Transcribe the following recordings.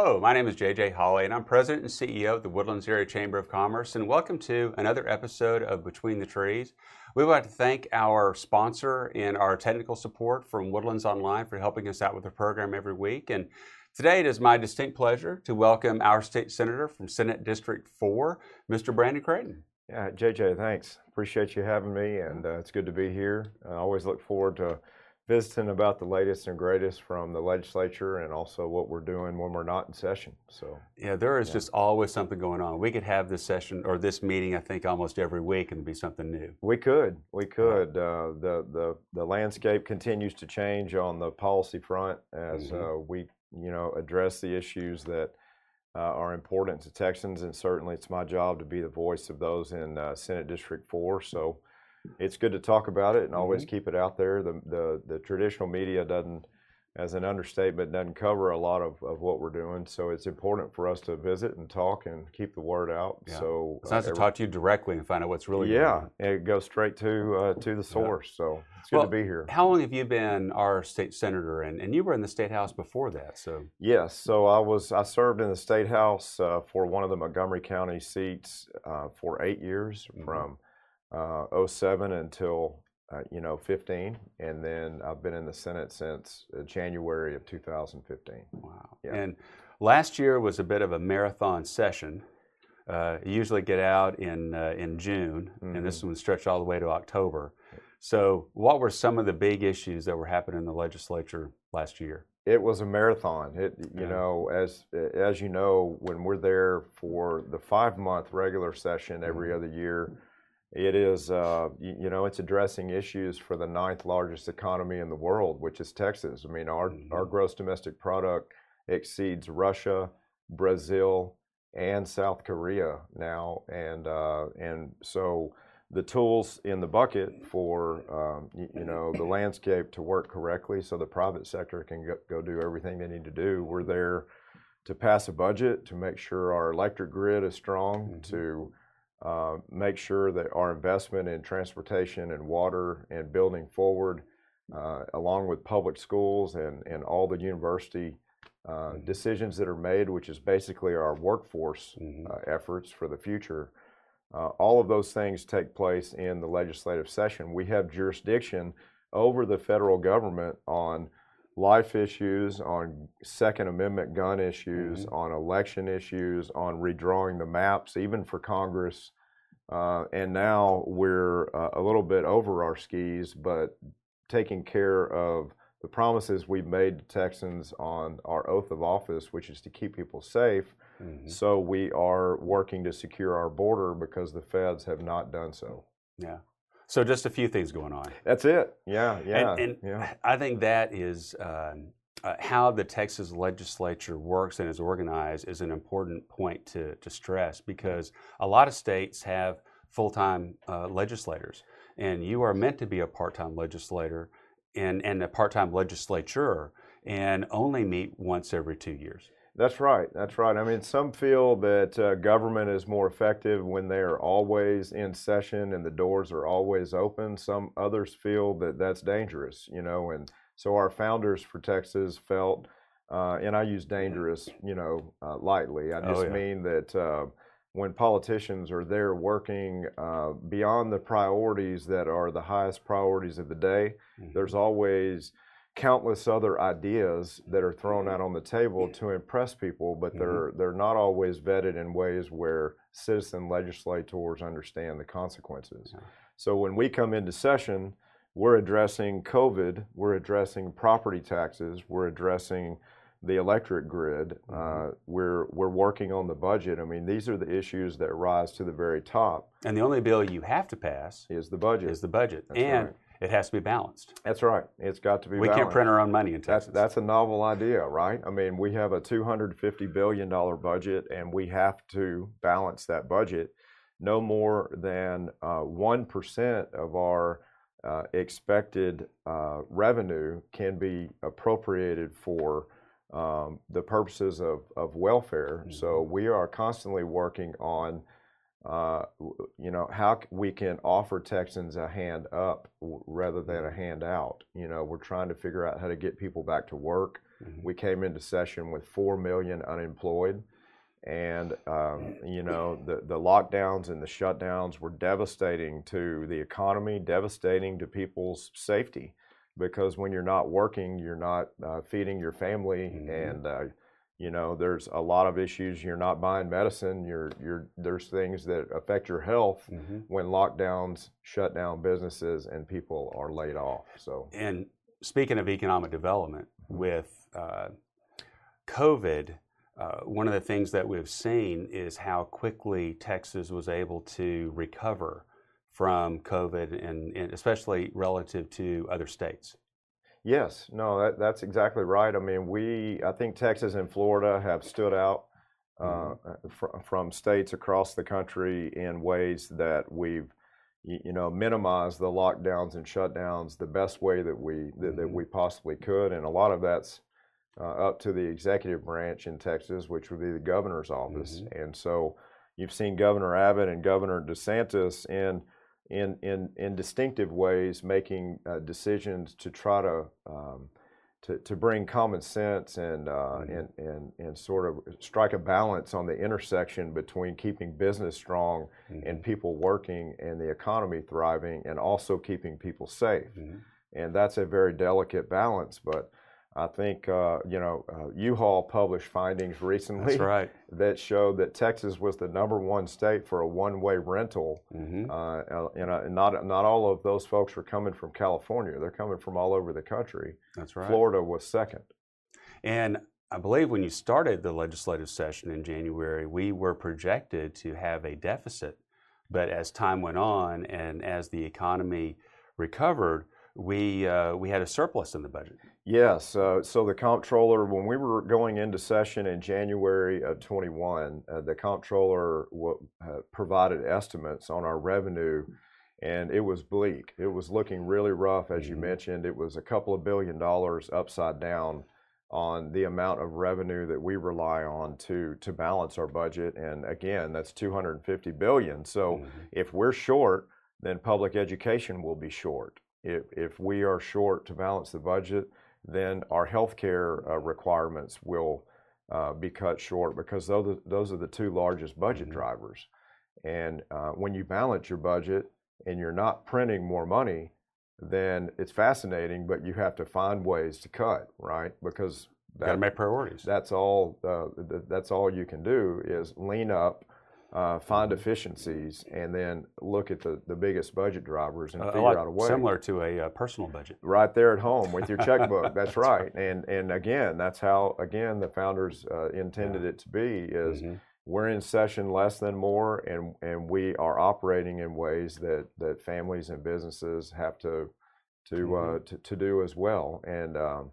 Hello, my name is JJ Hollie, and I'm President and CEO of the Woodlands Area Chamber of Commerce. And welcome to another episode of Between the Trees. We would like to thank our sponsor and our technical support from Woodlands Online for helping us out with the program every week. And today it is my distinct pleasure to welcome our state senator from Senate District 4, Mr. Brandon Creighton. Yeah, JJ, thanks. Appreciate you having me, and uh, it's good to be here. I always look forward to visiting about the latest and greatest from the legislature and also what we're doing when we're not in session. So yeah, there is yeah. just always something going on. We could have this session or this meeting, I think, almost every week, and be something new. We could, we could. Uh, the the the landscape continues to change on the policy front as mm-hmm. uh, we you know address the issues that. Uh, are important to Texans, and certainly it's my job to be the voice of those in uh, Senate District 4. So, it's good to talk about it and always mm-hmm. keep it out there. The, the the traditional media doesn't, as an understatement, doesn't cover a lot of, of what we're doing. So it's important for us to visit and talk and keep the word out. Yeah. So it's nice uh, to talk to you directly and find out what's really yeah, and it goes straight to uh, to the source. Yeah. So it's good well, to be here. How long have you been our state senator, and, and you were in the state house before that? So yes, so I was I served in the state house uh, for one of the Montgomery County seats uh, for eight years mm-hmm. from uh, 07 until uh, you know 15, and then I've been in the Senate since uh, January of 2015. Wow! Yeah. And last year was a bit of a marathon session. Uh, you usually get out in uh, in June, mm-hmm. and this mm-hmm. one stretched all the way to October. So, what were some of the big issues that were happening in the legislature last year? It was a marathon. It, you yeah. know, as as you know, when we're there for the five month regular session every mm-hmm. other year, it is, uh, you, you, know, it's addressing issues for the ninth largest economy in the world, which is Texas. I mean, our, mm-hmm. our gross domestic product exceeds Russia, Brazil, and South Korea now, and uh, and so the tools in the bucket for um, you, you, know the landscape to work correctly, so the private sector can go, go do everything they need to do. We're there to pass a budget to make sure our electric grid is strong, mm-hmm. to uh, make sure that our investment in transportation and water and building forward, uh, along with public schools and, and all the university uh, mm-hmm. decisions that are made, which is basically our workforce mm-hmm. Uh, efforts for the future, uh, all of those things take place in the legislative session. We have jurisdiction over the federal government on life issues, on Second Amendment gun issues, mm-hmm. on election issues, on redrawing the maps, even for Congress. Uh, and now we're uh, a little bit over our skis, but taking care of the promises we've made to Texans on our oath of office, which is to keep people safe. Mm-hmm. So we are working to secure our border because the feds have not done so. Yeah. So just a few things going on. That's it. Yeah, yeah. And, and yeah. I think that is um, uh, how the Texas legislature works and is organized is an important point to, to stress because a lot of states have full time uh, legislators, and you are meant to be a part time legislator and, and a part time legislature and only meet once every two years. That's right. That's right. I mean, some feel that uh, government is more effective when they are always in session and the doors are always open. Some others feel that that's dangerous, you know. And so our founders for Texas felt, uh, and I use dangerous, you know, uh, lightly. I oh, just oh, yeah. mean that uh, when politicians are there working uh, beyond the priorities that are the highest priorities of the day, mm-hmm. there's always countless other ideas that are thrown out on the table to impress people, but mm-hmm. they're they're not always vetted in ways where citizen legislators understand the consequences. Yeah. So when we come into session, we're addressing COVID, we're addressing property taxes, we're addressing the electric grid. Mm-hmm. Uh, we're we're working on the budget. I mean, these are the issues that rise to the very top. And the only bill you have to pass is the budget. Is the budget, That's and right. It has to be balanced. That's right. It's got to be. We balanced. can't print our own money in Texas. That's that's a novel idea, right? I mean, we have a 250 billion dollar budget, and we have to balance that budget. No more than uh, one uh, of our uh, expected uh, revenue can be appropriated for um, the purposes of, of welfare. Mm-hmm. So we are constantly working on uh, you know, how we can offer Texans a hand up rather than a hand out. You know, we're trying to figure out how to get people back to work. Mm-hmm. We came into session with 4 million unemployed. And, um, you know, the, the lockdowns and the shutdowns were devastating to the economy, devastating to people's safety. Because when you're not working, you're not uh, feeding your family, mm-hmm. and uh, you know, there's a lot of issues. You're not buying medicine. You're, you're, there's things that affect your health mm-hmm. when lockdowns shut down businesses and people are laid off. So, and speaking of economic development, mm-hmm. with uh, COVID, uh, one of the things that we've seen is how quickly Texas was able to recover from COVID, and, and especially relative to other states. Yes, no, that, that's exactly right. I mean, we, I think Texas and Florida have stood out uh, mm-hmm. Uh, fr- from states across the country in ways that we've, you know, minimized the lockdowns and shutdowns the best way that we that, that we mm-hmm. possibly could, and a lot of that's uh, up to the executive branch in Texas, which would be the governor's office, mm-hmm. and so you've seen Governor Abbott and Governor DeSantis in in, in, in distinctive ways, making uh, decisions to try to, um, to, to bring common sense and, uh, mm-hmm. and, and, and sort of strike a balance on the intersection between keeping business strong mm-hmm. and people working and the economy thriving and also keeping people safe. Mm-hmm. And that's a very delicate balance, but I think uh, you know uh, U-Haul published findings recently right. that showed that Texas was the number one state for a one-way rental. Mm-hmm. Uh, and not not all of those folks were coming from California; they're coming from all over the country. That's right. Florida was second. And I believe when you started the legislative session in January, we were projected to have a deficit, but as time went on and as the economy recovered, we uh, we had a surplus in the budget. Yes. Uh, so the comptroller, when we were going into session in January of 21, uh, the comptroller w- uh, provided estimates on our revenue, and it was bleak. It was looking really rough, as you mm-hmm. mentioned. It was a couple of billion dollars upside down on the amount of revenue that we rely on to to balance our budget. And again, that's 250 billion. So mm-hmm. if we're short, then public education will be short. If if we are short to balance the budget then our healthcare uh, requirements will uh, be cut short because those, those are the two largest budget mm-hmm. drivers. And uh, when you balance your budget and you're not printing more money, then it's fascinating, but you have to find ways to cut, right? Because that, got to make priorities. That's all. Uh, th- that's all you can do is lean up uh, find efficiencies, and then look at the, the biggest budget drivers and uh, figure out a way. Similar to a uh, personal budget. Right there at home with your checkbook. that's, right. And and again, that's how again the founders uh, intended yeah. it to be. Is mm-hmm. we're in session less than more, and and we are operating in ways that that families and businesses have to to mm-hmm. Uh, to, to, do as well. And um,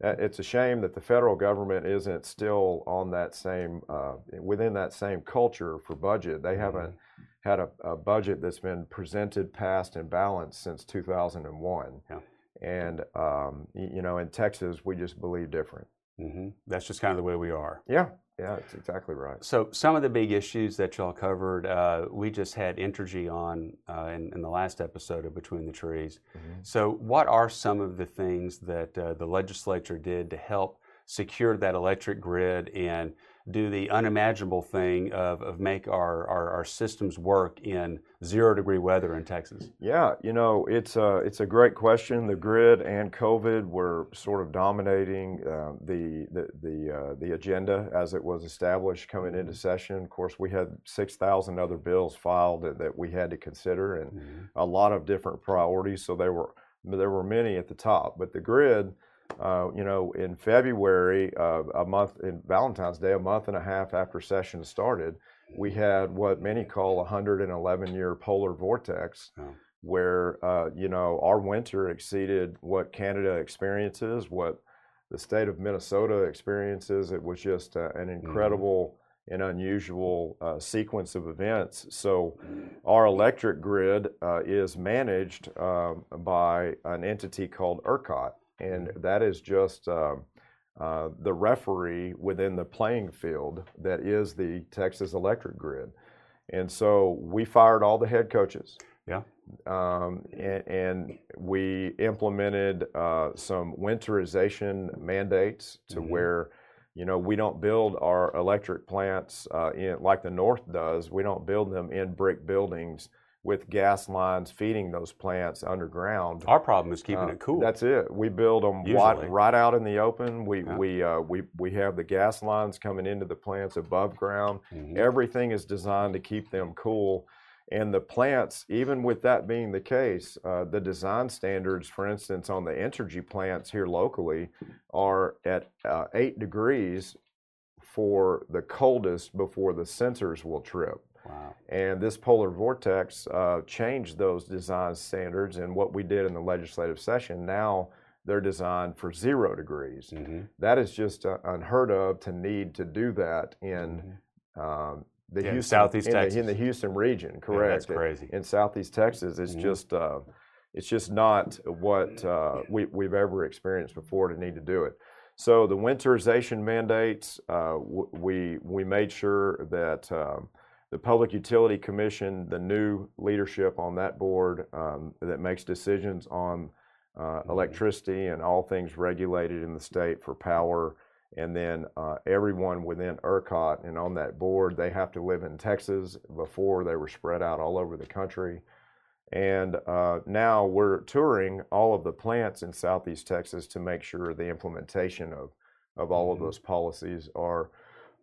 it's a shame that the federal government isn't still on that same uh, within that same culture for budget. They haven't mm-hmm. had a, a, budget that's been presented, passed, and balanced since 2001. Yeah. And um, you know, in Texas, we just believe different. Mm-hmm. That's just kind of the way we are. Yeah, yeah, that's exactly right. So some of the big issues that y'all covered, uh, we just had Entergy on uh, in, in, the last episode of Between the Trees. Mm-hmm. So what are some of the things that uh, the legislature did to help secure that electric grid and do the unimaginable thing of, of make our, our, our, systems work in zero degree weather in Texas? Yeah, you know, it's a, it's a great question. The grid and COVID were sort of dominating uh, the, the, the, uh, the agenda as it was established coming into mm-hmm. session. Of course, we had 6,000 other bills filed that, that we had to consider and mm-hmm. a lot of different priorities. So there were, there were many at the top, but the grid uh, you know, in February, uh, a month in Valentine's Day, a month and a half after session started, we had what many call a 111 year polar vortex, oh. where uh, you know our winter exceeded what Canada experiences, what the state of Minnesota experiences. It was just uh, an mm-hmm. incredible. Mm-hmm. An unusual uh, sequence of events. So, our electric grid is managed um, by an entity called ERCOT, and that is just uh, uh, the referee within the playing field that is the Texas electric grid. And so we fired all the head coaches. Yeah. Um, and, and we implemented uh, some winterization mandates to Mhm. where, you know, we don't build our electric plants uh, in like the North does. We don't build them in brick buildings with gas lines feeding those plants underground. Our problem is keeping Uh, it cool. That's it. We build them Usually. right, out in the open. We Yeah. we uh, we we have the gas lines coming into the plants above ground. Mhm. Everything is designed to keep them cool. And the plants, even with that being the case, uh, the design standards, for instance, on the energy plants here locally, are at uh, eight degrees for the coldest before the sensors will trip. Wow. And this polar vortex uh, changed those design standards. And what we did in the legislative session, now they're designed for zero degrees. hmm That is just uh, unheard of to need to do that in Mhm. um, the Yeah, Houston, Southeast in the, in the Houston region. Yeah, Correct. that's crazy. In Southeast Texas, it's Mhm. just uh, it's just not what uh, we, we've ever experienced before to need to do it. So the winterization mandates, uh, w- we we made sure that um, the Public Utility Commission, the new leadership on that board um, that makes decisions on uh, Mhm. electricity and all things regulated in the state for power, and then uh, everyone within ERCOT and on that board, they have to live in Texas. Before they were spread out all over the country. And uh, now we're touring all of the plants in Southeast Texas to make sure the implementation of, of all of Mhm. those policies are,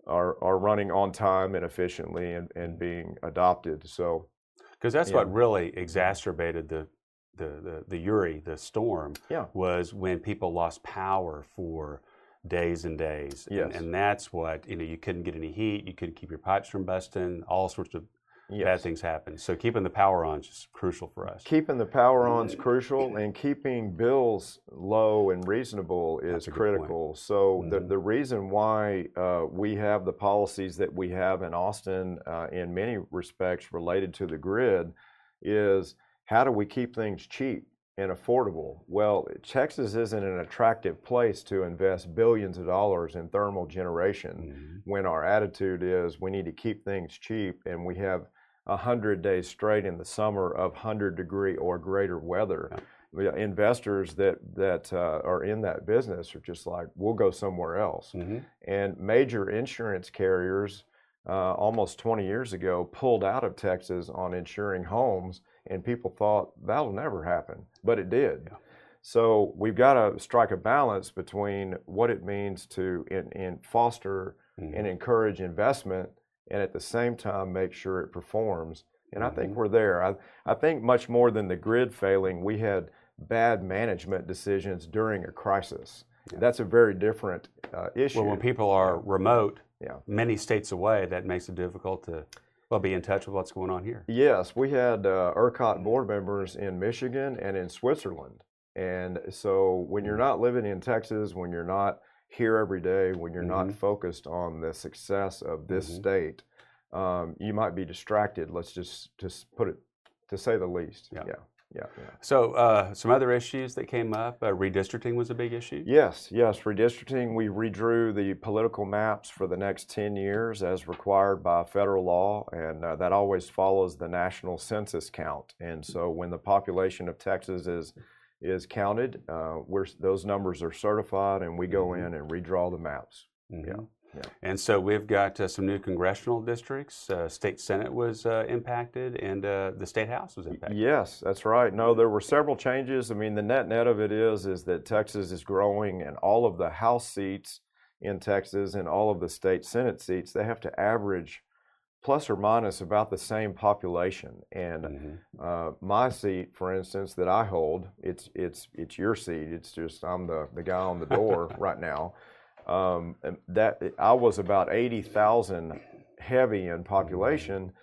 are, are running on time and efficiently and, and being adopted. So, Because that's Yeah. what really exacerbated the, the, the, the Uri, the storm, yeah. was when people lost power for days and days. And- Yes. And, that's what, you know, you couldn't get any heat, you couldn't keep your pipes from busting, all sorts of bad things happen. So keeping the power on is just crucial for us. Keeping the power on is crucial, and keeping bills low and reasonable is a point. critical. So the Mhm. the reason why uh, we have the policies that we have in Austin, uh, in many respects related to the grid, is how do we keep things cheap and affordable? Well, Texas isn't an attractive place to invest billions of dollars in thermal generation Mhm. when our attitude is we need to keep things cheap and we have a hundred days straight in the summer of hundred degree or greater weather. Yeah. Investors that that uh, are in that business are just like we'll go somewhere else. Mhm. And major insurance carriers uh, almost 20 years ago pulled out of Texas on insuring homes, and people thought that'll never happen, but it did. Yeah. So we've got to strike a balance between what it means to in, in foster Mhm. and encourage investment, and at the same time make sure it performs. And I think Mhm. we're there. I, I think much more than the grid failing, we had bad management decisions during a crisis. Yeah. That's a very different uh, issue. Well, when people are remote, Yeah. many states away, that makes it difficult to well be in touch with what's going on here. Yes, we had uh, ERCOT board members in Michigan and in Switzerland. And so when you're not living in Texas, when you're not here every day, when you're not Mhm. focused on the success of this Mhm. state, um, you might be distracted. Let's just just put it to say the least. Yeah. yeah, yeah. yeah. So uh, some other issues that came up. Uh, redistricting was a big issue. Yes, yes. Redistricting, we redrew the political maps for the next 10 years as required by federal law, and uh, that always follows the national census count. And so when the population of Texas is is counted, uh, we're, those numbers are certified, and we go Mhm. in and redraw the maps. Mhm. yeah. And so we've got uh, some new congressional districts. Uh, state Senate was uh, impacted, and uh, the state House was impacted. Yes, that's right. No, there were several changes. I mean, the net net of it is is that Texas is growing, and all of the House seats in Texas and all of the state Senate seats they have to average plus or minus about the same population. And Mhm. uh, my seat, for instance, that I hold, it's it's it's your seat. It's just I'm the the guy on the door right now. Um, that I was about eighty thousand heavy in population.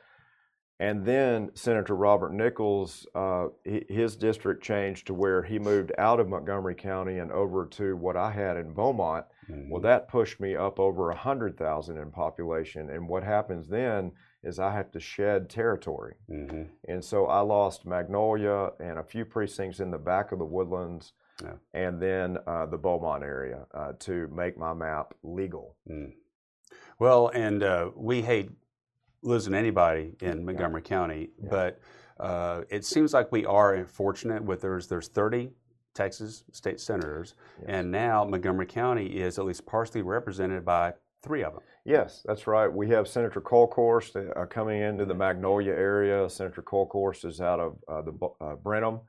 And then Senator Robert Nichols, uh, his district changed to where he moved out of Montgomery County and over to what I had in Beaumont. Well, Mhm. that pushed me up over 100,000 in population. And what happens then is I have to shed territory. Mhm. And so I lost Magnolia and a few precincts in the back of the woodlands Yeah. and then uh, the Beaumont area uh, to make my map legal. Mm. Well, and uh, we hate losing anybody in Montgomery County, but uh, it seems like we are fortunate with there's there's 30 Texas state senators, and now Montgomery County is at least partially represented by three of them. Yes, that's right. We have Senator Kolkhorst uh, coming into the Magnolia area. Senator Kolkhorst is out of uh, the uh, Brenham,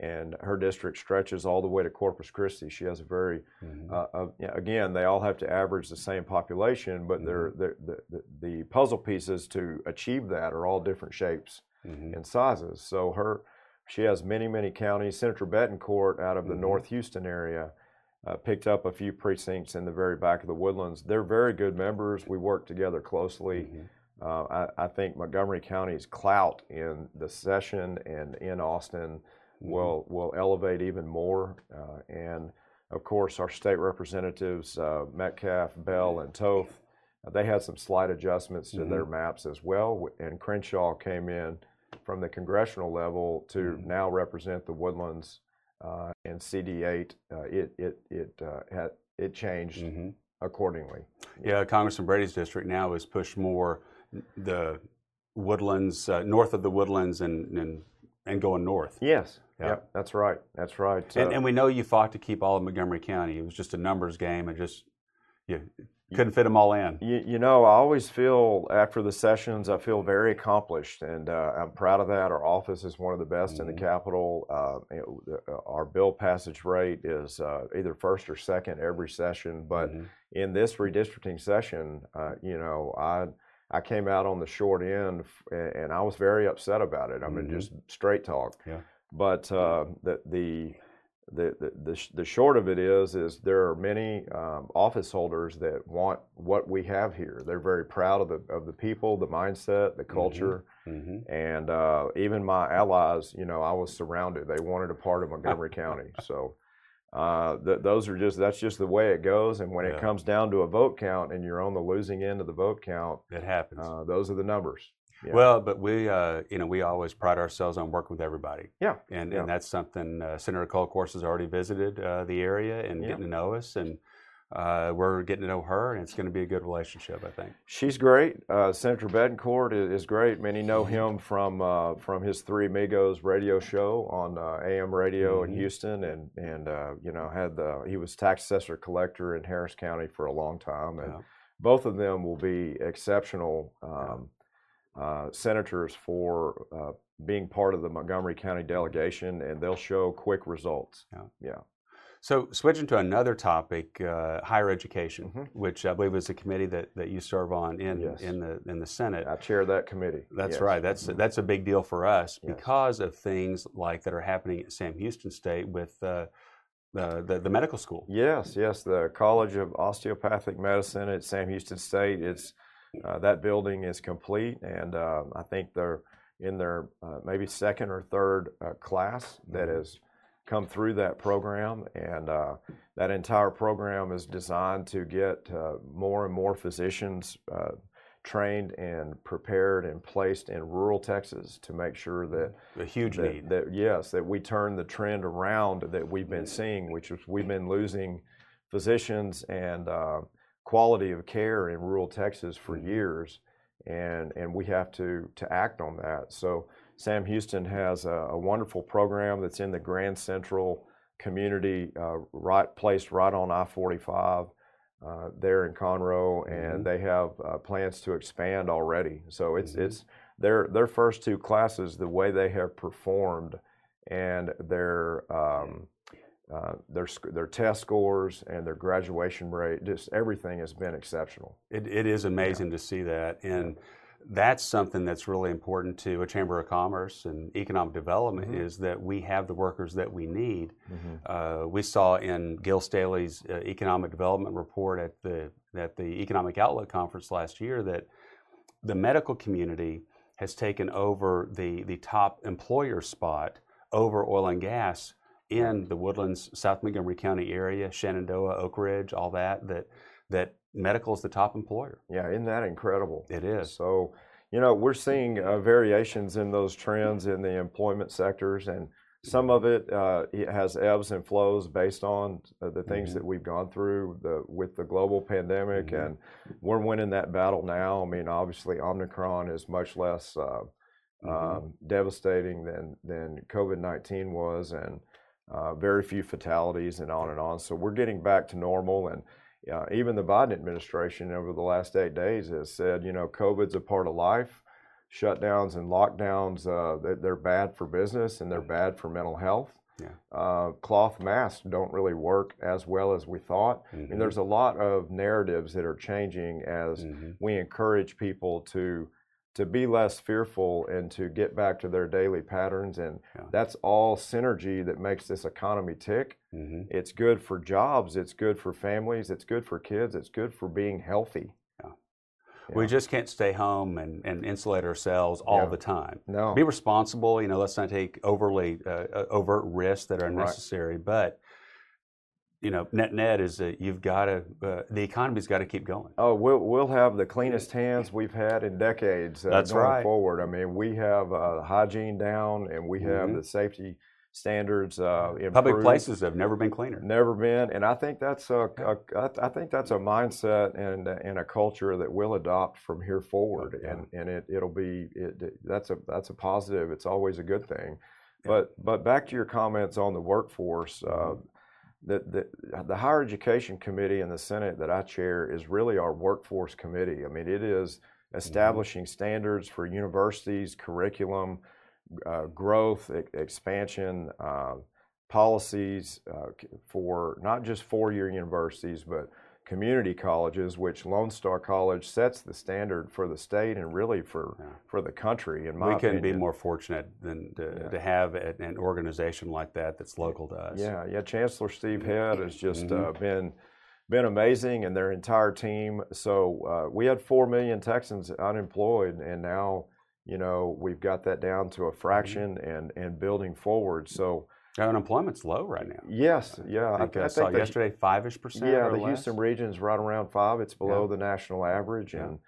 and her district stretches all the way to Corpus Christi. She has a very, mm-hmm. Uh, again, they all have to average the same population, but mm-hmm. they're, they're, the, the, the, puzzle pieces to achieve that are all different shapes mm-hmm. and sizes. So her, she has many, many counties. Senator Bettencourt out of the mm-hmm. North Houston area uh, picked up a few precincts in the very back of the woodlands. They're very good members. We work together closely. Mm-hmm. Uh, I, I, think Montgomery County's clout in the session and in Austin. Will will elevate even more. Uh, and of course, our state representatives uh, Metcalf, Bell, and Toth, uh, they had some slight adjustments to mm-hmm. their maps as well. And Crenshaw came in from the congressional level to mm-hmm. now represent the woodlands uh, and CD8, uh, it it it uh, had it changed mm-hmm. accordingly. Yeah, Congressman Brady's district now is pushed more the woodlands uh, north of the woodlands and and, and going north. Yes. Yeah. Yep, that's right. That's right. And, and, we know you fought to keep all of Montgomery County. It was just a numbers game, and just you couldn't fit them all in. You, you, know, I always feel after the sessions, I feel very accomplished, and uh, I'm proud of that. Our office is one of the best mm-hmm. in the mm-hmm. Uh, uh, our bill passage rate is uh, either first or second every session. But mm-hmm. in this redistricting session, uh, you know, I I came out on the short end, and I was very upset about it. I mean, mm-hmm. just straight talk. Yeah. But uh, the the the, the, the, the, short of it is is there are many um, office holders that want what we have here. They're very proud of the of the people, the mindset, the mm-hmm. culture, mm-hmm. and uh, even my allies. You know, I was surrounded. They wanted a part of Montgomery County. So uh, th- those are just that's just the way it goes. And when yeah. it comes down to a vote count, and you're on the losing end of the vote count, it happens. Uh, those are the numbers. Yeah. Well, but we, uh, you know, we always pride ourselves on working with everybody. Yeah. And yeah. and that's something uh, Senator Kolkhorst has already visited uh, the area and getting to know us, and uh, we're getting to know her, and it's going to be a good relationship, I think. She's great. Uh, Senator Bettencourt is, is, great. Many know mm-hmm. him from uh, from his Three Amigos radio show on AM radio mm-hmm. in Houston, and and you know had the he was tax assessor collector in Harris County for a long time, and both of them will be exceptional. Um, uh, senators for uh, being part of the Montgomery County delegation, and they'll show quick results. Yeah. yeah. So, switching to another topic, uh, higher education, mm-hmm. which I believe is a committee that, that you serve on in yes. in the in the Senate. I chair that committee. That's yes. right. That's mm-hmm. that's a big deal for us yes. because of things like that are happening at Sam Houston State with. Uh, the, the, the, medical school. Yes, yes, the College of Osteopathic Medicine at Sam Houston State. It's uh, that building is complete, and uh, I think they're in their uh, maybe second or third uh, class that mm-hmm. Come through that program, and uh, that entire program is designed to get uh, more and more physicians trained and prepared and placed in rural Texas to make sure that a huge that, need. That yes, that we turn the trend around that we've been seeing, which is we've been losing physicians and quality of care in rural Texas for mm-hmm. years, and and we have to to act on that. So Sam Houston has a, a wonderful program that's in the Grand Central community, uh, right placed right on I-45 uh, there in Conroe, and mm-hmm. they have uh, plans to expand already. So it's mm-hmm. it's their their first two classes, the way they have performed, and their um, uh, their their test scores and their graduation rate, just everything has been exceptional. It, it is amazing yeah. to see that, and that's something that's really important to a chamber of commerce and economic development mm-hmm. is that we have the workers that we need. Mm-hmm. Uh, we saw in Gil Staley's uh, economic development report at the at the Economic Outlook conference last year that the medical community has taken over the the top employer spot over oil and gas in the Woodlands, South Montgomery County area, Shenandoah, Oak Ridge, all that, that that medical is the top employer. Yeah, isn't that incredible? It is. So, you know, we're seeing uh, variations in those trends in the employment sectors, and Some of it, uh, it has ebbs and flows based on uh, the things Mhm. that we've gone through the, with the global pandemic, Mhm. and we're winning that battle now. I mean, obviously, Omicron is much less uh, Mhm. um, devastating than than COVID nineteen was, and uh, very few fatalities, and on and on. So we're getting back to normal, and uh, even the Biden administration over the last eight days has said, you know, COVID's a part of life. Shutdowns and lockdowns, uh, they- they're bad for business and they're bad for mental health. Yeah. Uh, cloth masks don't really work as well as we thought. I Mhm. mean, there's a lot of narratives that are changing as Mhm. we encourage people to to be less fearful and to get back to their daily patterns and Yeah. that's all synergy that makes this economy tick Mhm. it's good for jobs it's good for families it's good for kids it's good for being healthy We Yeah. just can't stay home and, and insulate ourselves all the time. no Be responsible. You know, let's not take overly uh, uh, overt risks that are Right. unnecessary. But you know, net net is that you've got to uh, the economy's got to keep going. Oh, we'll we'll have the cleanest hands we've had in decades. Uh, That's going right. Forward, I mean, we have uh, hygiene down, and we have Mhm. the safety standards uh, improved. Public places have never been cleaner. Never been, and I think that's a, a I think that's a mindset and and a culture that we'll adopt from here forward, and and it it'll be it, that's a that's a positive. It's always a good thing. But but back to your comments on the workforce. Uh, the, the, the higher education committee in the Senate that I chair is really our workforce committee. I mean, it is establishing standards for universities, curriculum, uh, growth, e- expansion, uh, policies uh, for not just four-year universities, but community colleges, which Lone Star College sets the standard for the state and really for, Yeah. for the country. In my We couldn't be more fortunate than to, Yeah. to have a- an organization like that that's local to us. Yeah, yeah. Chancellor Steve Head has just Mhm. uh, been been amazing, and their entire team. So uh, we had four million Texans unemployed, and now you know we've got that down to a fraction, and and building forward. So Unemployment's low right now. yes, yeah. I think I, saw the- yesterday five-ish percent. yeah, the less. Houston region's right around five. It's below Yeah. the national average, Yeah. and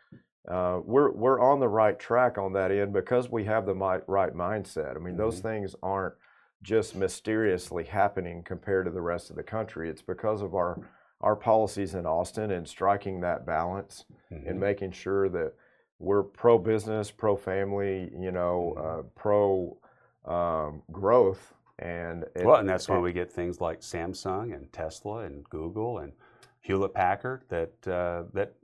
uh, we're we're on the right track on that end because we have the mi- right mindset. I mean, those Mhm. things aren't just mysteriously happening compared to the rest of the country. It's because of our our policies in Austin and striking that balance Mhm. and making sure that we're pro business, pro family, you know, Mm-hmm. uh, pro um, growth. And it- well, and that's why we get things like Samsung and Tesla and Google and Hewlett Packard that uh, that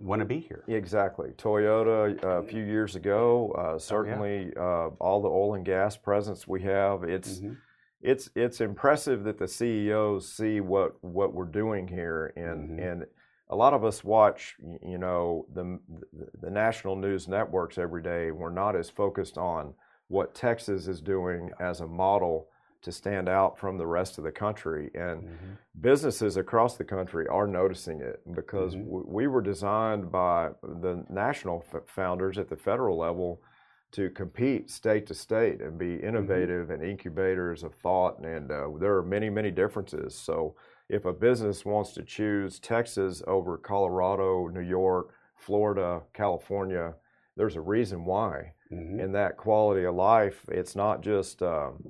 want to be here. Exactly. Toyota uh, a few years ago, Oh, uh, certainly uh, all the oil and gas presence we have. It's Mhm. it's it's impressive that the CEOs see what what we're doing here, and Mhm. and a lot of us watch, you know, the the- the national news networks every day. We're not as focused on what Texas is doing as a model to stand out from the rest of the country, and Mhm. businesses across the country are noticing it because Mhm. w- we were designed by the national f- founders at the federal level to compete state to state and be innovative and incubators of thought. And uh, there are many many differences. So if a business wants to choose texas over colorado new york florida california there's a reason why Mhm. and that quality of life it's not just um,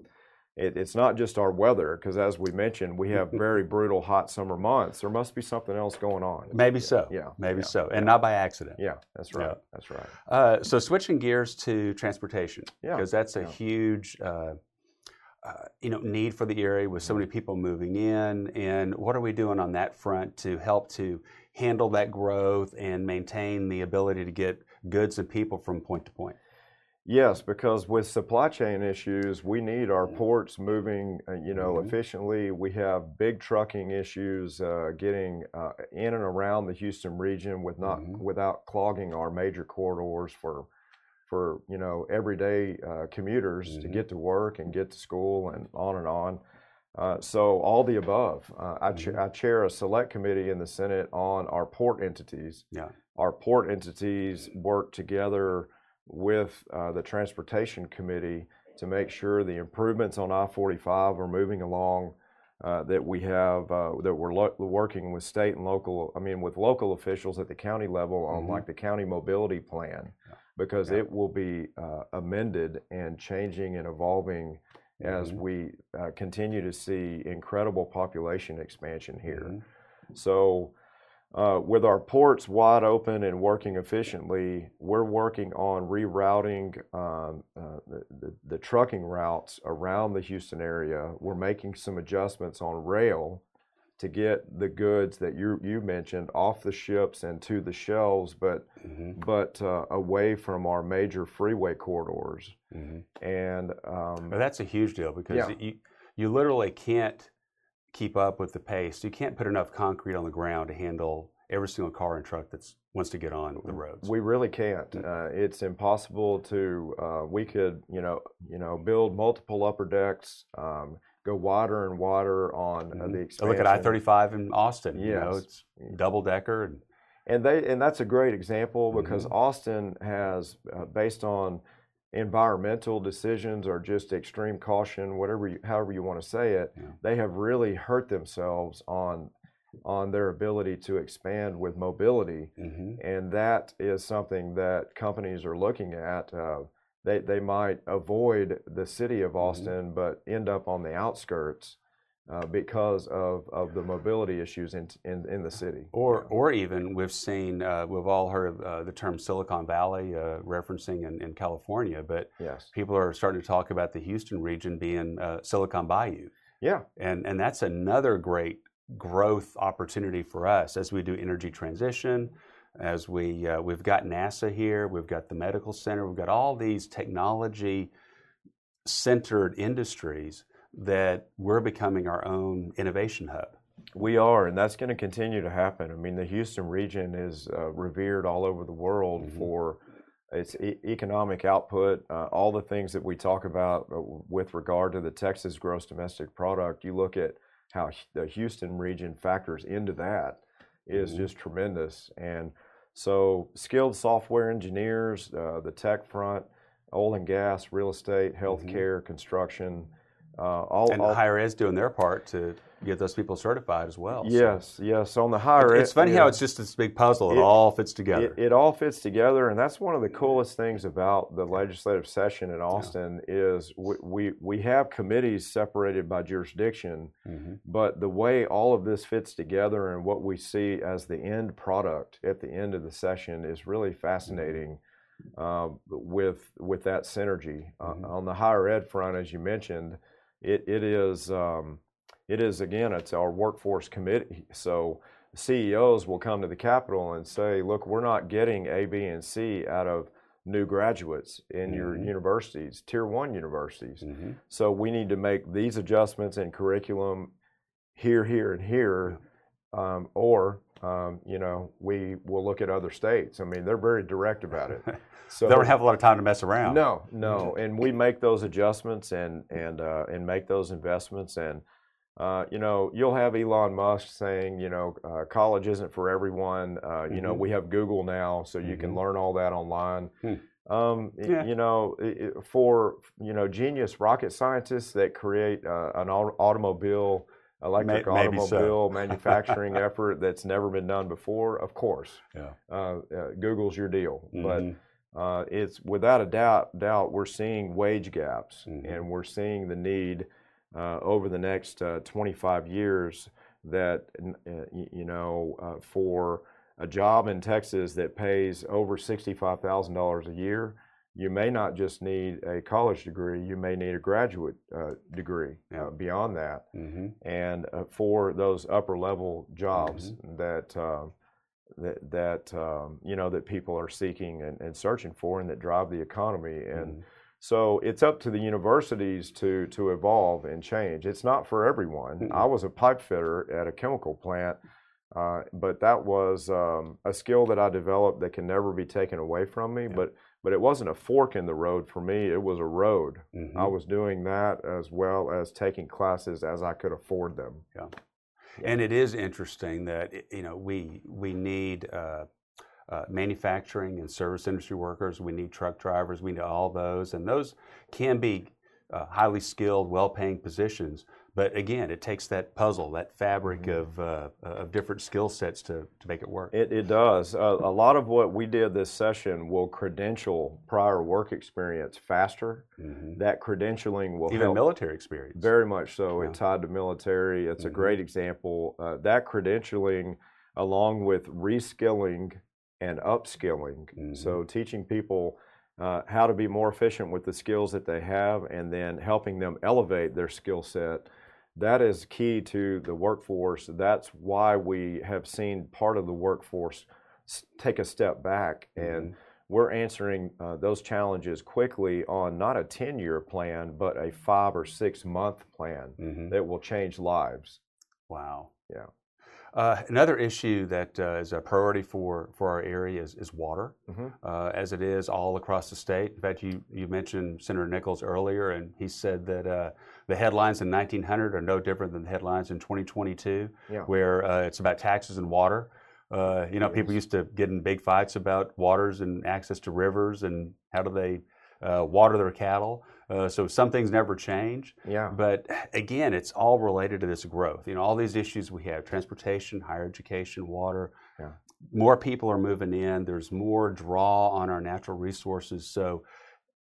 it, it's not just our weather because as we mentioned we have very brutal hot summer months there must be something else going on Maybe so. yeah Maybe yeah, so, and not by accident. yeah that's right Yeah. that's right Uh, so switching gears to transportation, Yeah, because that's a yeah. huge, uh, uh, you know, need for the area with so Mm-hmm. many people moving in. And what are we doing on that front to help to handle that growth and maintain the ability to get goods and people from point to point? Yes, because with supply chain issues, we need our ports moving, uh, you know, Mhm. efficiently. We have big trucking issues uh, getting uh, in and around the Houston region with not Mhm. without clogging our major corridors for for you know everyday uh, commuters to Mhm. get to work and get to school and on and on. Uh, so all the above. Uh, I, Mhm. I chair a select committee in the Senate on our port entities Yeah. our port entities work together with uh, the transportation committee to make sure the improvements on I-45 are moving along. Uh, that we have uh, that we're lo- working with state and local. I mean, with local officials at the county level on Mhm. like the county mobility plan, Yeah. because Yeah. it will be uh, amended and changing and evolving as Mhm. we uh, continue to see incredible population expansion here. Mhm. So, with our ports wide open and working efficiently, we're working on rerouting um, uh, the, trucking routes around the Houston area. We're making some adjustments on rail to get the goods that you you mentioned off the ships and to the shelves, but Mhm. but uh, away from our major freeway corridors. Mhm. And um, that's a huge deal because you literally can't keep up with the pace. You can't put enough concrete on the ground to handle every single car and truck that wants to get on the roads. We really can't. Mm. Uh, it's impossible to. Uh, we could, you know, you know, build multiple upper decks, um, go wider and wider on uh, Mhm. the I expansion. Look at I thirty five in Austin. You know, it's double decker. And, and they and that's a great example because Mhm. Austin has, uh, based on environmental decisions or just extreme caution, whatever, you, however you want to say it, Yeah. they have really hurt themselves on on their ability to expand with mobility. Mhm. and that is something that companies are looking at. Uh, they they might avoid the city of Austin, but end up on the outskirts uh, because of, of the mobility issues in in, in the city. Or, or even we've seen, uh, we've all heard uh, the term Silicon Valley, uh, referencing in, in California, but yes, people are starting to talk about the Houston region being uh, Silicon Bayou. yeah, And, and that's another great growth opportunity for us as we do energy transition, as we, uh, we've got NASA here, we've got the medical center, we've got all these technology centered industries that we're becoming our own innovation hub. we are, and that's going to continue to happen. I mean, the Houston region is uh, revered all over the world Mhm. for its e- economic output, uh, all the things that we talk about uh, with regard to the Texas gross domestic product. You look at how the Houston region factors into that is Mhm. just tremendous. And so, skilled software engineers, uh, the tech front, oil and gas, real estate, healthcare, construction, uh, all, And all higher ed's doing their part to get those people certified as well. So Yes, yes. On the higher, ed it's funny yeah, how it's just this big puzzle. It, It- all fits together. it, it all fits together, and that's one of the coolest things about the legislative session in Austin is we, we we have committees separated by jurisdiction, Mhm. but the way all of this fits together and what we see as the end product at the end of the session is really fascinating. Um, with with that synergy Uh, Mhm. on the higher ed front, as you mentioned, it it is um, it is again it's our workforce committee. So CEOs will come to the Capitol and say, "Look, we're not getting A, B, and C out of new graduates in your Mhm. universities, tier one universities. Mhm. So we need to make these adjustments in curriculum here, here, and here, um, or um, you know, we will look at other states. I mean, they're very direct about it. So they don't have a lot of time to mess around. no, no, and we make those adjustments and and uh, and make those investments, and uh, you know, you'll have Elon Musk saying, you know, uh, college isn't for everyone. Uh, you know, Mhm. we have Google now, so you can Mhm. learn all that online. Hmm. Um, Yeah. You know, for you know, genius rocket scientists that create uh, an automobile. Electric May- maybe so. automobile manufacturing effort that's never been done before. Of course, Yeah. uh, uh, Google's your deal, but Mhm. uh, it's without a doubt, doubt we're seeing wage gaps, Mhm. and we're seeing the need uh, over the next uh, 25 years that uh, you know uh, for a job in Texas that pays over $65,000 a year, you may not just need a college degree, you may need a graduate uh, degree Yeah. uh, beyond that Mhm. and uh, for those upper level jobs Mm-hmm. that um, that that um, you know that people are seeking and, and searching for and that drive the economy and Mhm. so it's up to the universities to to evolve and change it's not for everyone i was a pipe fitter at a chemical plant uh, but that was um, a skill that i developed that can never be taken away from me Yeah. but but it wasn't a fork in the road for me it was a road Mhm. I was doing that as well as taking classes as I could afford them. Yeah, And it is interesting that you know we we need uh, uh, manufacturing and service industry workers. We need truck drivers. We need all those, and those can be uh, highly skilled, well-paying positions. But again, it takes that puzzle, that fabric Mhm. of, uh, of different skill sets to, to make it work. It, it does. Uh, a lot of what we did this session will credential prior work experience faster. Mhm. That credentialing will Even help. military experience. Very much so. Yeah. It tied to military. It's a Mhm. great example. Uh, that credentialing, along with reskilling and upskilling, so teaching people uh, how to be more efficient with the skills that they have, and then helping them elevate their skill set. That is key to the workforce. That's why we have seen part of the workforce take a step back and Mhm. we're answering uh, those challenges quickly on not a 10 year plan, but a five or six month plan Mhm. that will change lives. Wow. Yeah. Uh, another issue that uh, is a priority for, for our area is, is water, Mhm. uh, as it is all across the state. In fact, you, you mentioned Senator Nichols earlier, and he said that uh, the headlines in 1900 are no different than the headlines in 2022, Yeah. where uh, it's about taxes and water. Uh, you know, people used to get in big fights about waters and access to rivers and how do they uh, water their cattle. Uh, so some things never change. Yeah. But again, it's all related to this growth. You know, all these issues we have transportation, higher education, water. Yeah. More people are moving in. There's more draw on our natural resources. So,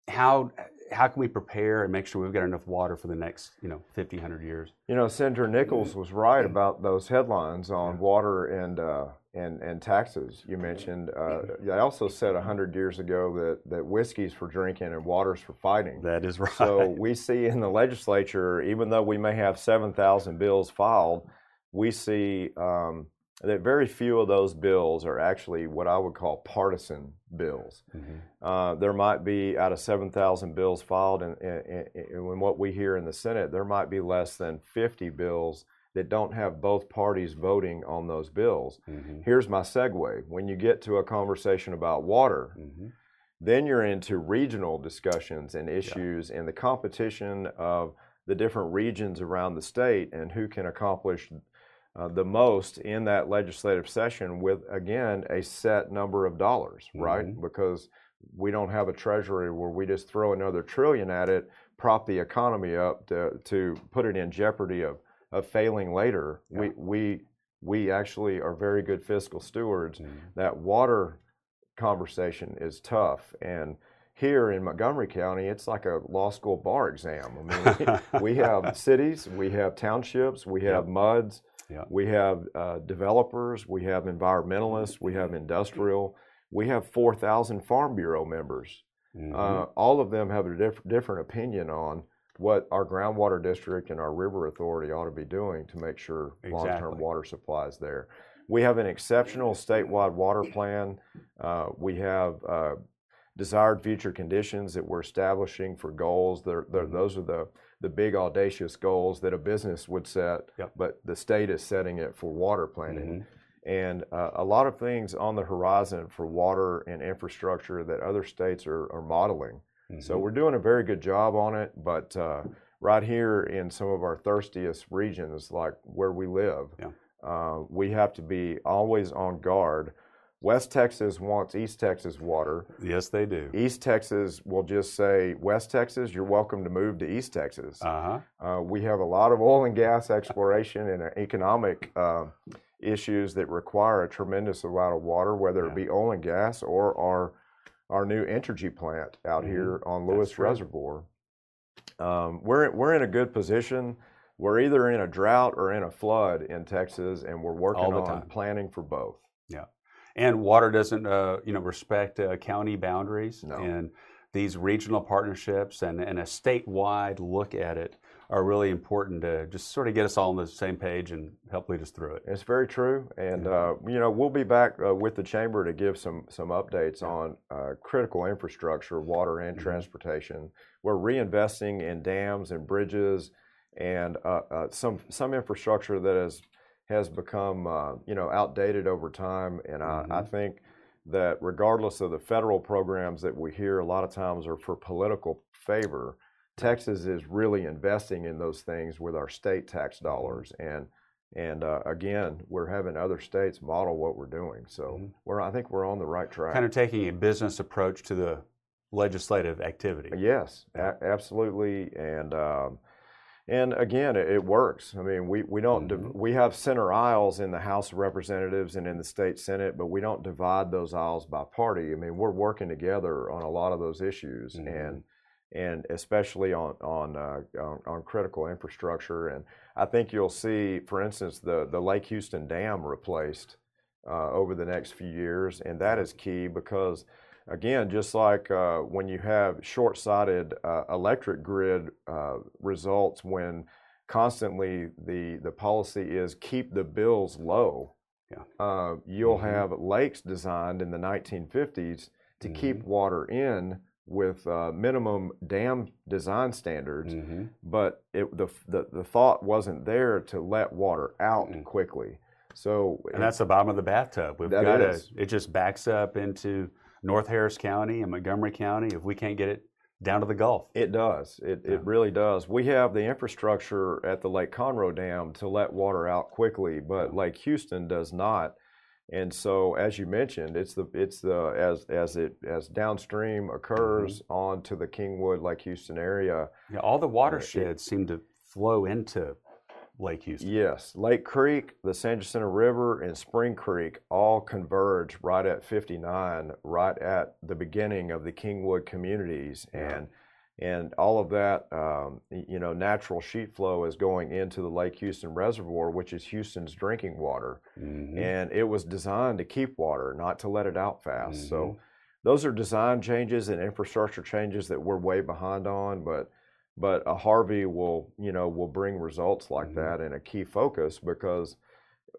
how how can we prepare and make sure we've got enough water for the next you know 50, 100 years? You know, Senator Nichols was right about those headlines on water and uh, and and taxes. You mentioned. Uh, I also said hundred years ago that that whiskey's for drinking and water's for fighting. That is right. So we see in the legislature, even though we may have 7,000 bills filed, we see um, that very few of those bills are actually what I would call partisan bills. Mhm. Uh, there might be out of 7,000 bills filed, and, and, and what we hear in the Senate, there might be less than 50 bills that don't have both parties voting on those bills. Mhm. Here's my segue. When you get to a conversation about water, Mhm. then you're into regional discussions and issues and the competition of the different regions around the state and who can accomplish uh, the most in that legislative session with, again, a set number of dollars, right? Mhm. Because we don't have a treasury where we just throw another trillion at it, prop the economy up to, to put it in jeopardy of, of failing later. Yeah. We, we, we actually are very good fiscal stewards Mhm. that water conversation is tough. And here in Montgomery County, it's like a law school bar exam. I mean, we, we have cities, we have townships, we have Yep. MUDs, Yep. we have uh, developers, we have environmentalists, we have industrial, we have 4,000 Farm Bureau members. Mhm. Uh, all of them have a diff- different opinion on what our groundwater district and our river authority ought to be doing to make sure long-term water supply is there. We have an exceptional statewide water plan. Uh, we have uh, desired future conditions that we're establishing for goals. They're, they're, Mhm. Those are the, the big audacious goals that a business would set, Yep. but the state is setting it for water planning Mhm. and uh, a lot of things on the horizon for water and infrastructure that other states are, are modeling. So Mhm. we're doing a very good job on it, but uh, right here in some of our thirstiest regions, like where we live, Yeah. uh, we have to be always on guard. West Texas wants East Texas water. yes, they do. East Texas will just say, West Texas, you're welcome to move to East Texas. Uh huh. Uh, we have a lot of oil and gas exploration and uh, economic uh, issues that require a tremendous amount of water, whether Yeah. it be oil and gas or our our new energy plant out Mhm. here on Lewis. Reservoir. Um, we're we're in a good position. We're either in a drought or in a flood in Texas, and we're working on time. planning for both. And water doesn't, uh, you know, respect uh, county boundaries. No. And these regional partnerships and, and a statewide look at it are really important to just sort of get us all on the same page and help lead us through it. It's very true, and uh, you know we'll be back uh, with the chamber to give some some updates on uh, critical infrastructure, water and Mhm. transportation. We're reinvesting in dams and bridges, and uh, uh, some some infrastructure that has has become uh, you know outdated over time. And I, I Mhm. think that regardless of the federal programs that we hear, a lot of times are for political favor. Texas is really investing in those things with our state tax dollars and. And uh, again, we're having other states model what we're doing. So Mhm. we're, I think we're on the right track. Kind of taking a business approach to the legislative activity. yes, a- absolutely. And um, And again, it, it works. I mean, we, we don't Mhm. div- we have center aisles in the House of Representatives and in the state Senate, but we don't divide those aisles by party. I mean, we're working together on a lot of those issues, Mhm. and and especially on on, uh, on on critical infrastructure. And I think you'll see, for instance, the the Lake Houston Dam replaced uh, over the next few years, and that is key because again, just like uh, when you have short-sighted uh, electric grid uh, results, when constantly the the policy is keep the bills low. Yeah. Uh, you'll Mhm. have lakes designed in the 1950s to keep water in with uh, minimum dam design standards, hmm but it, the, the the thought wasn't there to let water out Mm. quickly. So And that's the bottom of the bathtub. We've got to, it just backs up into North Harris County and Montgomery County if we can't get it down to the Gulf. It does. It, Yeah. it really does. We have the infrastructure at the Lake Conroe Dam to let water out quickly, but Lake Houston does not. And so, as you mentioned, it's the it's the as as it as downstream occurs Mm-hmm. onto the Kingwood Lake Houston area. Yeah, all the it- watersheds seem to flow into Lake Houston. Yes, Lake Creek, the San Jacinto River, and Spring Creek all converge right at 59, right at the beginning of the Kingwood communities, Yeah. and and all of that, um, you know, natural sheet flow is going into the Lake Houston Reservoir, which is Houston's drinking water, Mhm. and it was designed to keep water, not to let it out fast. Mhm. So those are design changes and infrastructure changes that we're way behind on, but but a Harvey will you know will bring results like Mhm. that and a key focus because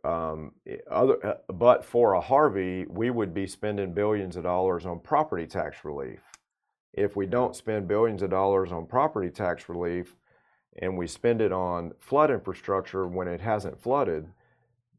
um, other uh, but for a Harvey we would be spending billions of dollars on property tax relief. If we don't spend billions of dollars on property tax relief and we spend it on flood infrastructure when it hasn't flooded,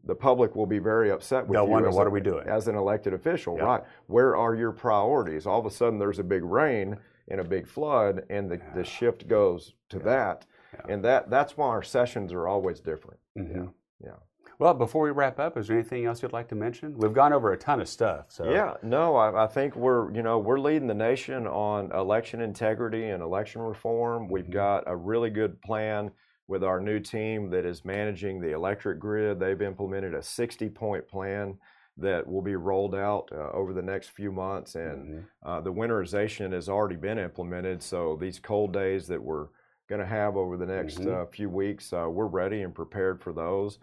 the public will be very upset with They'll you wonder, what a- are we doing? as an elected official, Yeah. right? Where are your priorities? All of a sudden, there's a big rain and a big flood, and the, Yeah. the shift goes to Yeah. that, Yeah. and that that's why our sessions are always different. Mhm. yeah. Well, before we wrap up, is there anything else you'd like to mention? We've gone over a ton of stuff. So Yeah, no, I, I think we're you know we're leading the nation on election integrity and election reform. We've Mhm. got a really good plan with our new team that is managing the electric grid. They've implemented a 60 point plan that will be rolled out uh, over the next few months, and Mhm. uh, the winterization has already been implemented. So these cold days that we're going to have over the next Mhm. uh, few weeks, uh, we're ready and prepared for those.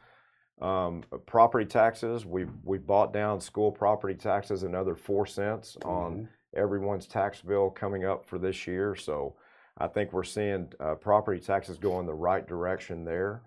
Um, property taxes, we've we bought down school property taxes another four cents on Mhm. everyone's tax bill coming up for this year. So I think we're seeing uh, property taxes go in the right direction there.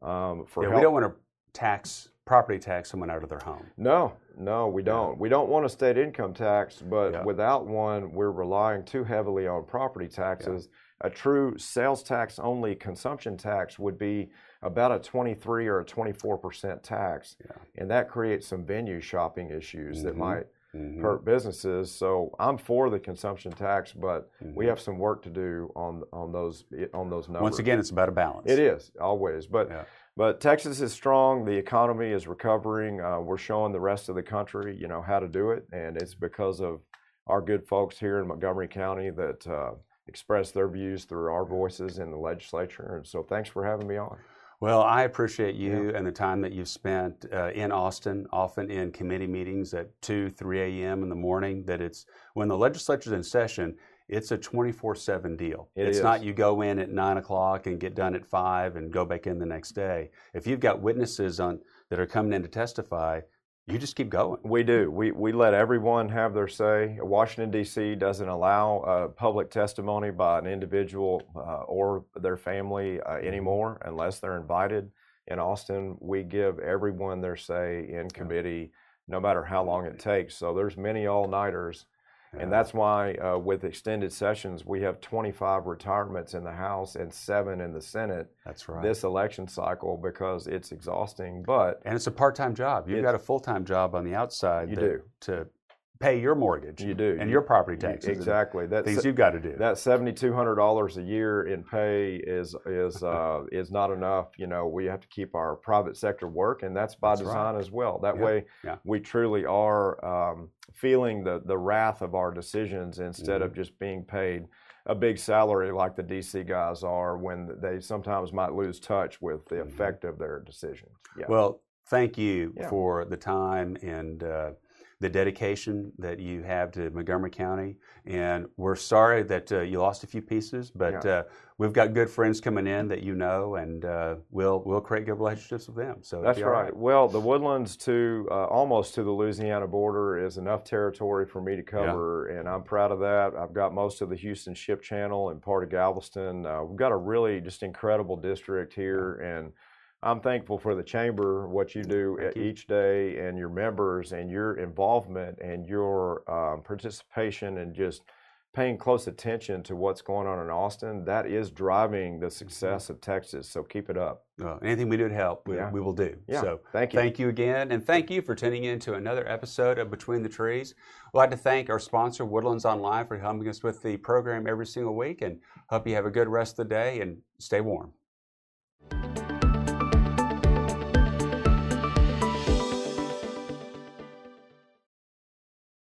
Um, for Yeah, we don't want to tax property tax someone out of their home. no, no, we don't. We don't want a state income tax, but Yeah. without one, we're relying too heavily on property taxes. A true sales tax only consumption tax would be about a 23 or a 24 percent tax, Yeah. and that creates some venue shopping issues that Mhm. might Mhm. hurt businesses. So I'm for the consumption tax, but we Mhm. have some work to do on on those on those numbers. Once again, it's about a balance. It is always, but Yeah. But Texas is strong. The economy is recovering. Uh, we're showing the rest of the country, you know, how to do it, and it's because of our good folks here in Montgomery County that uh, express their views through our voices in the legislature. And so, thanks for having me on. Well, I appreciate you and the time that you've spent uh, in Austin, often in committee meetings at 2, 3 a.m. in the morning. That it's when the legislature's in session, it's a 24 7 deal. It it's is. not you go in at 9 o'clock and get done at 5 and go back in the next day. If you've got witnesses on that are coming in to testify, you just keep going. We do. We, we let everyone have their say. Washington, D.C. doesn't allow uh, public testimony by an individual uh, or their family uh, anymore unless they're invited. In Austin, we give everyone their say in committee, no matter how long it takes. So there's many all-nighters. And that's why, uh, with extended sessions, we have 25 retirements in the House and seven in the Senate That's right. this election cycle because it's exhausting. But and it's a part time job. You've got a full time job on the outside You that- do. to pay your mortgage you do and You- your property taxes. exactly. That's Things you've got to do. that seventy two hundred dollars a year in pay is is uh, is not enough. You know, we have to keep our private sector work, and that's by That's design right. as well. That Yeah, way, yeah. we truly are um, feeling the the wrath of our decisions instead of Mm-hmm. just being paid a big salary like the DC guys are when they sometimes might lose touch with the Mhm. effect of their decisions. Yeah. Well, thank you for the time and uh, the dedication that you have to Montgomery County. And we're sorry that uh, you lost a few pieces, but Yeah. uh, we've got good friends coming in that you know, and uh, we'll we'll create good relationships with them. So That's all right. Well, the Woodlands to uh, almost to the Louisiana border is enough territory for me to cover, and I'm proud of that. I've got most of the Houston Ship Channel and part of Galveston. Uh, we've got a really just incredible district here, and I'm thankful for the chamber, what you do you. each day, and your members, and your involvement, and your um, participation, and just paying close attention to what's going on in Austin. That is driving Mm-hmm. the success of Texas. So keep it up. Uh, anything we do to help, we, Yeah. we will do. Yeah. So thank you. Thank you again, and thank you for tuning in to another episode of Between the Trees. We'd like to thank our sponsor, Woodlands Online, for helping us with the program every single week, and hope you have a good rest of the day and stay warm.